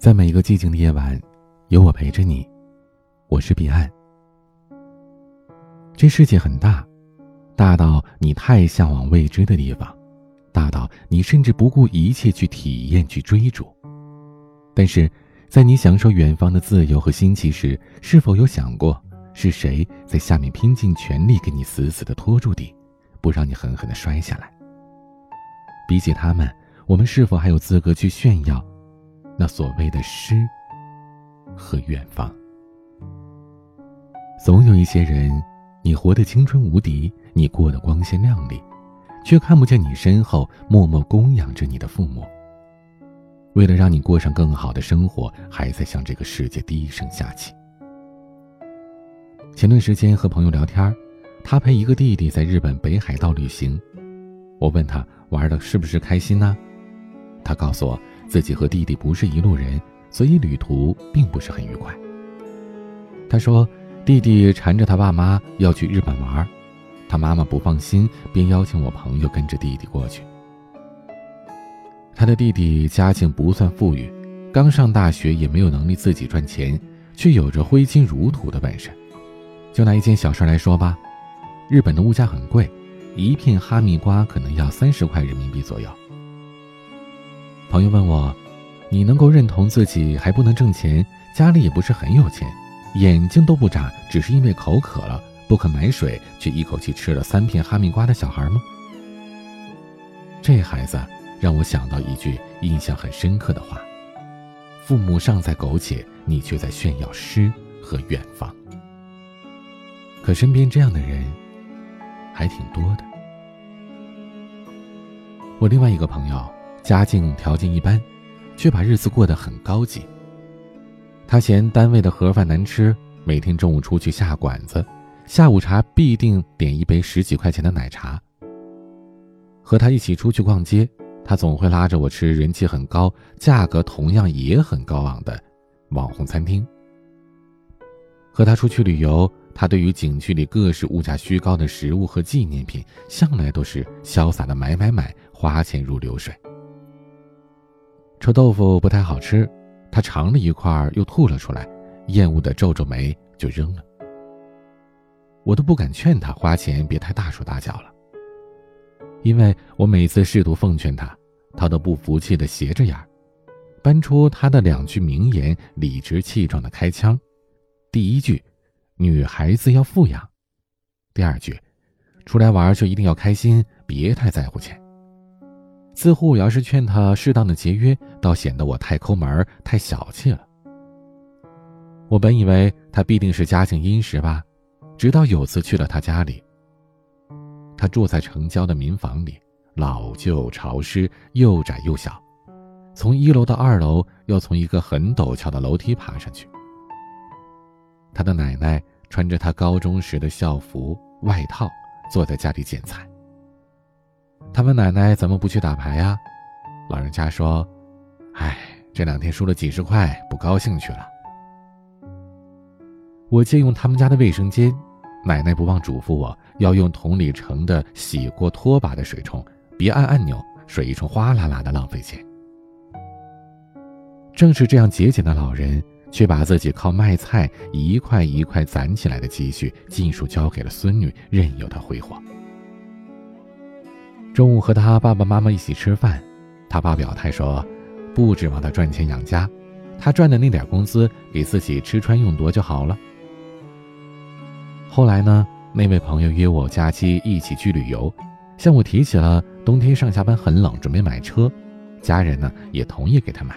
在每一个寂静的夜晚，有我陪着你。我是彼岸。这世界很大，大到你太向往未知的地方，大到你甚至不顾一切去体验、去追逐。但是，在你享受远方的自由和新奇时，是否有想过是谁在下面拼尽全力给你死死的拖住底，不让你狠狠的摔下来？比起他们，我们是否还有资格去炫耀？那所谓的诗和远方，总有一些人，你活得青春无敌，你过得光鲜亮丽，却看不见你身后默默供养着你的父母。为了让你过上更好的生活，还在向这个世界低声下气。前段时间和朋友聊天，他陪一个弟弟在日本北海道旅行，我问他玩的是不是开心呢？他告诉我。自己和弟弟不是一路人，所以旅途并不是很愉快。他说，弟弟缠着他爸妈要去日本玩，他妈妈不放心，便邀请我朋友跟着弟弟过去。他的弟弟家境不算富裕，刚上大学也没有能力自己赚钱，却有着挥金如土的本事。就拿一件小事来说吧，日本的物价很贵，一片哈密瓜可能要三十块人民币左右。朋友问我：“你能够认同自己还不能挣钱，家里也不是很有钱，眼睛都不眨，只是因为口渴了不肯买水，却一口气吃了三片哈密瓜的小孩吗？”这孩子让我想到一句印象很深刻的话：“父母尚在苟且，你却在炫耀诗和远方。”可身边这样的人还挺多的。我另外一个朋友。家境条件一般，却把日子过得很高级。他嫌单位的盒饭难吃，每天中午出去下馆子，下午茶必定点一杯十几块钱的奶茶。和他一起出去逛街，他总会拉着我吃人气很高、价格同样也很高昂的网红餐厅。和他出去旅游，他对于景区里各式物价虚高的食物和纪念品，向来都是潇洒的买买买，花钱如流水。臭豆腐不太好吃，他尝了一块又吐了出来，厌恶的皱皱眉就扔了。我都不敢劝他花钱别太大手大脚了，因为我每次试图奉劝他，他都不服气的斜着眼搬出他的两句名言，理直气壮的开腔。第一句，女孩子要富养；第二句，出来玩就一定要开心，别太在乎钱。似乎我要是劝他适当的节约，倒显得我太抠门、太小气了。我本以为他必定是家境殷实吧，直到有次去了他家里。他住在城郊的民房里，老旧潮湿，又窄又小，从一楼到二楼要从一个很陡峭的楼梯爬上去。他的奶奶穿着他高中时的校服外套，坐在家里剪彩。他问奶奶怎么不去打牌呀？老人家说：“哎，这两天输了几十块，不高兴去了。”我借用他们家的卫生间，奶奶不忘嘱咐我要用桶里盛的洗过拖把的水冲，别按按钮，水一冲哗啦啦的浪费钱。正是这样节俭的老人，却把自己靠卖菜一块一块攒起来的积蓄，尽数交给了孙女，任由她挥霍。中午和他爸爸妈妈一起吃饭，他爸表态说，不指望他赚钱养家，他赚的那点工资给自己吃穿用度就好了。后来呢，那位朋友约我假期一起去旅游，向我提起了冬天上下班很冷，准备买车，家人呢也同意给他买。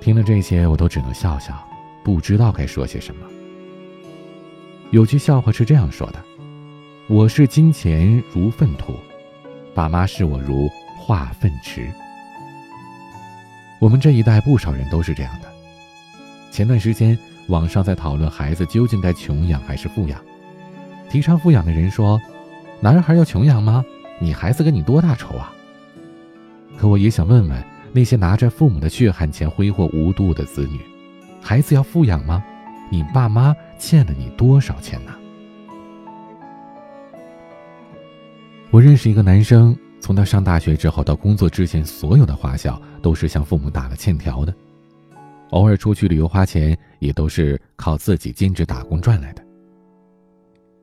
听了这些，我都只能笑笑，不知道该说些什么。有句笑话是这样说的。我视金钱如粪土，爸妈视我如化粪池。我们这一代不少人都是这样的。前段时间，网上在讨论孩子究竟该穷养还是富养。提倡富养的人说：“男孩要穷养吗？你孩子跟你多大仇啊？”可我也想问问那些拿着父母的血汗钱挥霍无度的子女：孩子要富养吗？你爸妈欠了你多少钱呢？我认识一个男生，从他上大学之后到工作之前，所有的花销都是向父母打了欠条的，偶尔出去旅游花钱也都是靠自己兼职打工赚来的。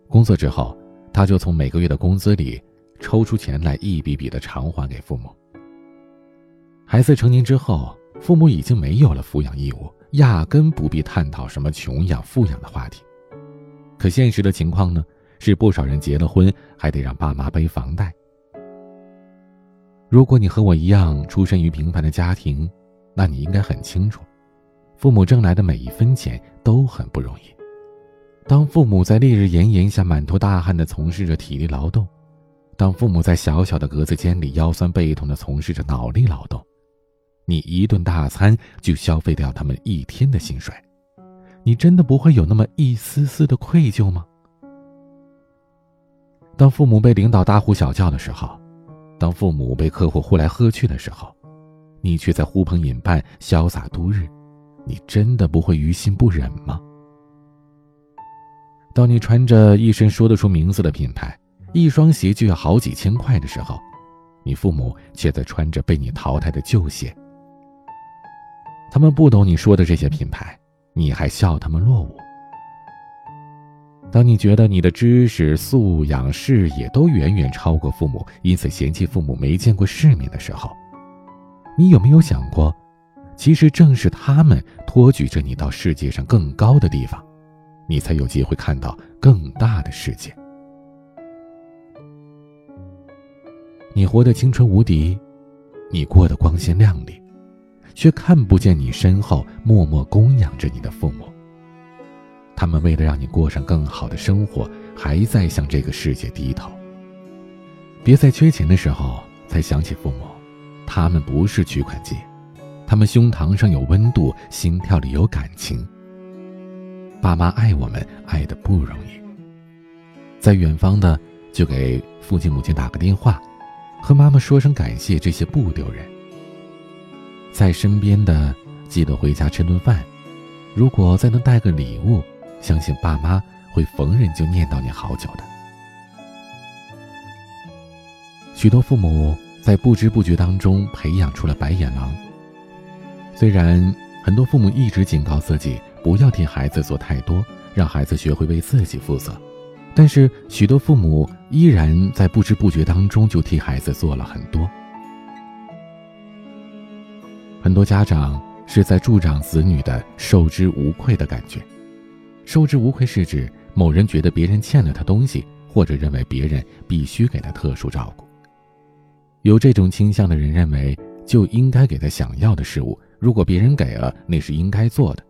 工作之后，他就从每个月的工资里抽出钱来，一笔笔的偿还给父母。孩子成年之后，父母已经没有了抚养义务，压根不必探讨什么穷养、富养的话题。可现实的情况呢，是不少人结了婚还得让爸妈背房贷。如果你和我一样出身于平凡的家庭，那你应该很清楚，父母挣来的每一分钱都很不容易。当父母在烈日炎炎下满头大汗地从事着体力劳动，当父母在小小的格子间里腰酸背痛地从事着脑力劳动，你一顿大餐就消费掉他们一天的薪水，你真的不会有那么一丝丝的愧疚吗？当父母被领导大呼小叫的时候。当父母被客户呼来喝去的时候，你却在呼朋引伴、潇洒度日，你真的不会于心不忍吗？当你穿着一身说得出名字的品牌，一双鞋就要好几千块的时候，你父母却在穿着被你淘汰的旧鞋。他们不懂你说的这些品牌，你还笑他们落伍。当你觉得你的知识素养、视野都远远超过父母，因此嫌弃父母没见过世面的时候，你有没有想过，其实正是他们托举着你到世界上更高的地方，你才有机会看到更大的世界。你活得青春无敌，你过得光鲜亮丽，却看不见你身后默默供养着你的父母。他们为了让你过上更好的生活，还在向这个世界低头。别在缺钱的时候才想起父母，他们不是取款机，他们胸膛上有温度，心跳里有感情。爸妈爱我们，爱的不容易。在远方的，就给父亲母亲打个电话，和妈妈说声感谢，这些不丢人。在身边的，记得回家吃顿饭，如果再能带个礼物。相信爸妈会逢人就念叨你好久的。许多父母在不知不觉当中培养出了白眼狼。虽然很多父母一直警告自己不要替孩子做太多，让孩子学会为自己负责，但是许多父母依然在不知不觉当中就替孩子做了很多。很多家长是在助长子女的受之无愧的感觉。受之无愧是指某人觉得别人欠了他东西，或者认为别人必须给他特殊照顾。有这种倾向的人认为，就应该给他想要的事物。如果别人给了，那是应该做的，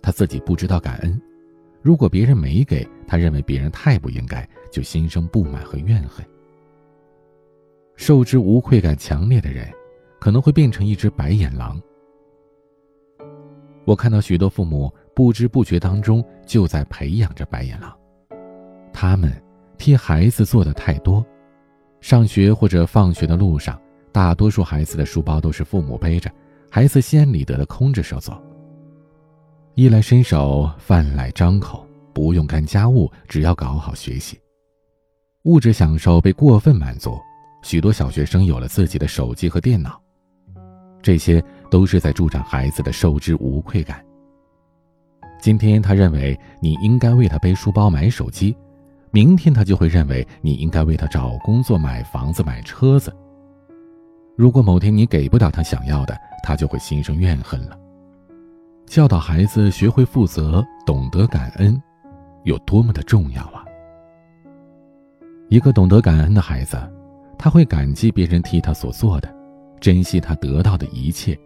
他自己不知道感恩；如果别人没给，他认为别人太不应该，就心生不满和怨恨。受之无愧感强烈的人，可能会变成一只白眼狼。我看到许多父母。不知不觉当中，就在培养着白眼狼。他们替孩子做的太多，上学或者放学的路上，大多数孩子的书包都是父母背着，孩子心安理得的空着手走。衣来伸手，饭来张口，不用干家务，只要搞好学习。物质享受被过分满足，许多小学生有了自己的手机和电脑，这些都是在助长孩子的受之无愧感。今天他认为你应该为他背书包、买手机，明天他就会认为你应该为他找工作、买房子、买车子。如果某天你给不了他想要的，他就会心生怨恨了。教导孩子学会负责、懂得感恩，有多么的重要啊！一个懂得感恩的孩子，他会感激别人替他所做的，珍惜他得到的一切，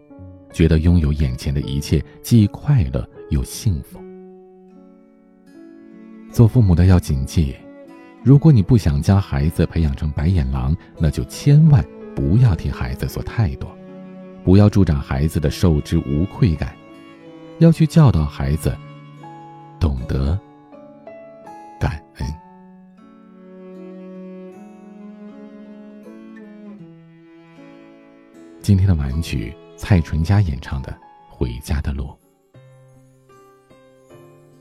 觉得拥有眼前的一切既快乐。又幸福。做父母的要谨记：如果你不想将孩子培养成白眼狼，那就千万不要替孩子做太多，不要助长孩子的受之无愧感，要去教导孩子懂得感恩。今天的玩具，蔡淳佳演唱的《回家的路》。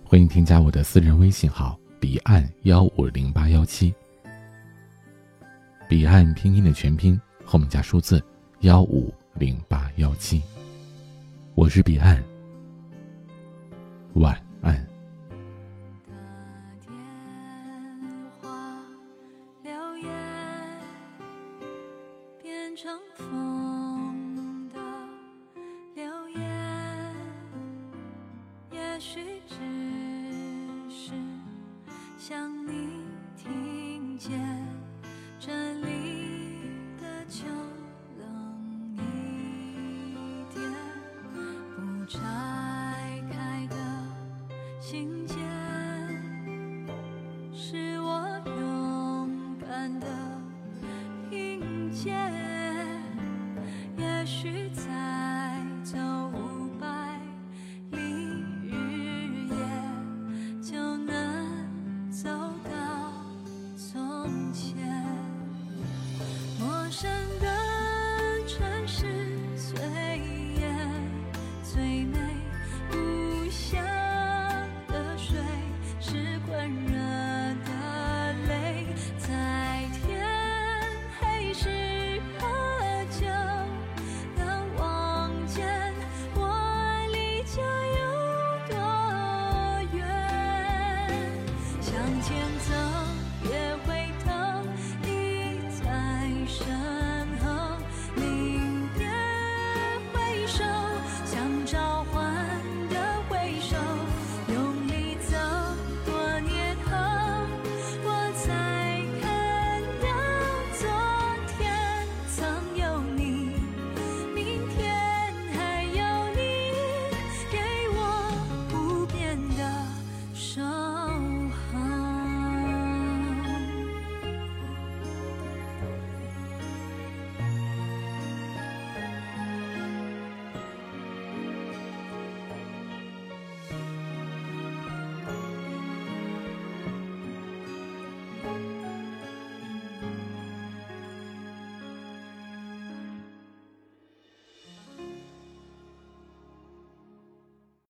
欢迎添加我的私人微信号：彼岸幺五零八幺七。彼岸拼音的全拼后面加数字幺五零八幺七。我是彼岸，晚安。你听见这里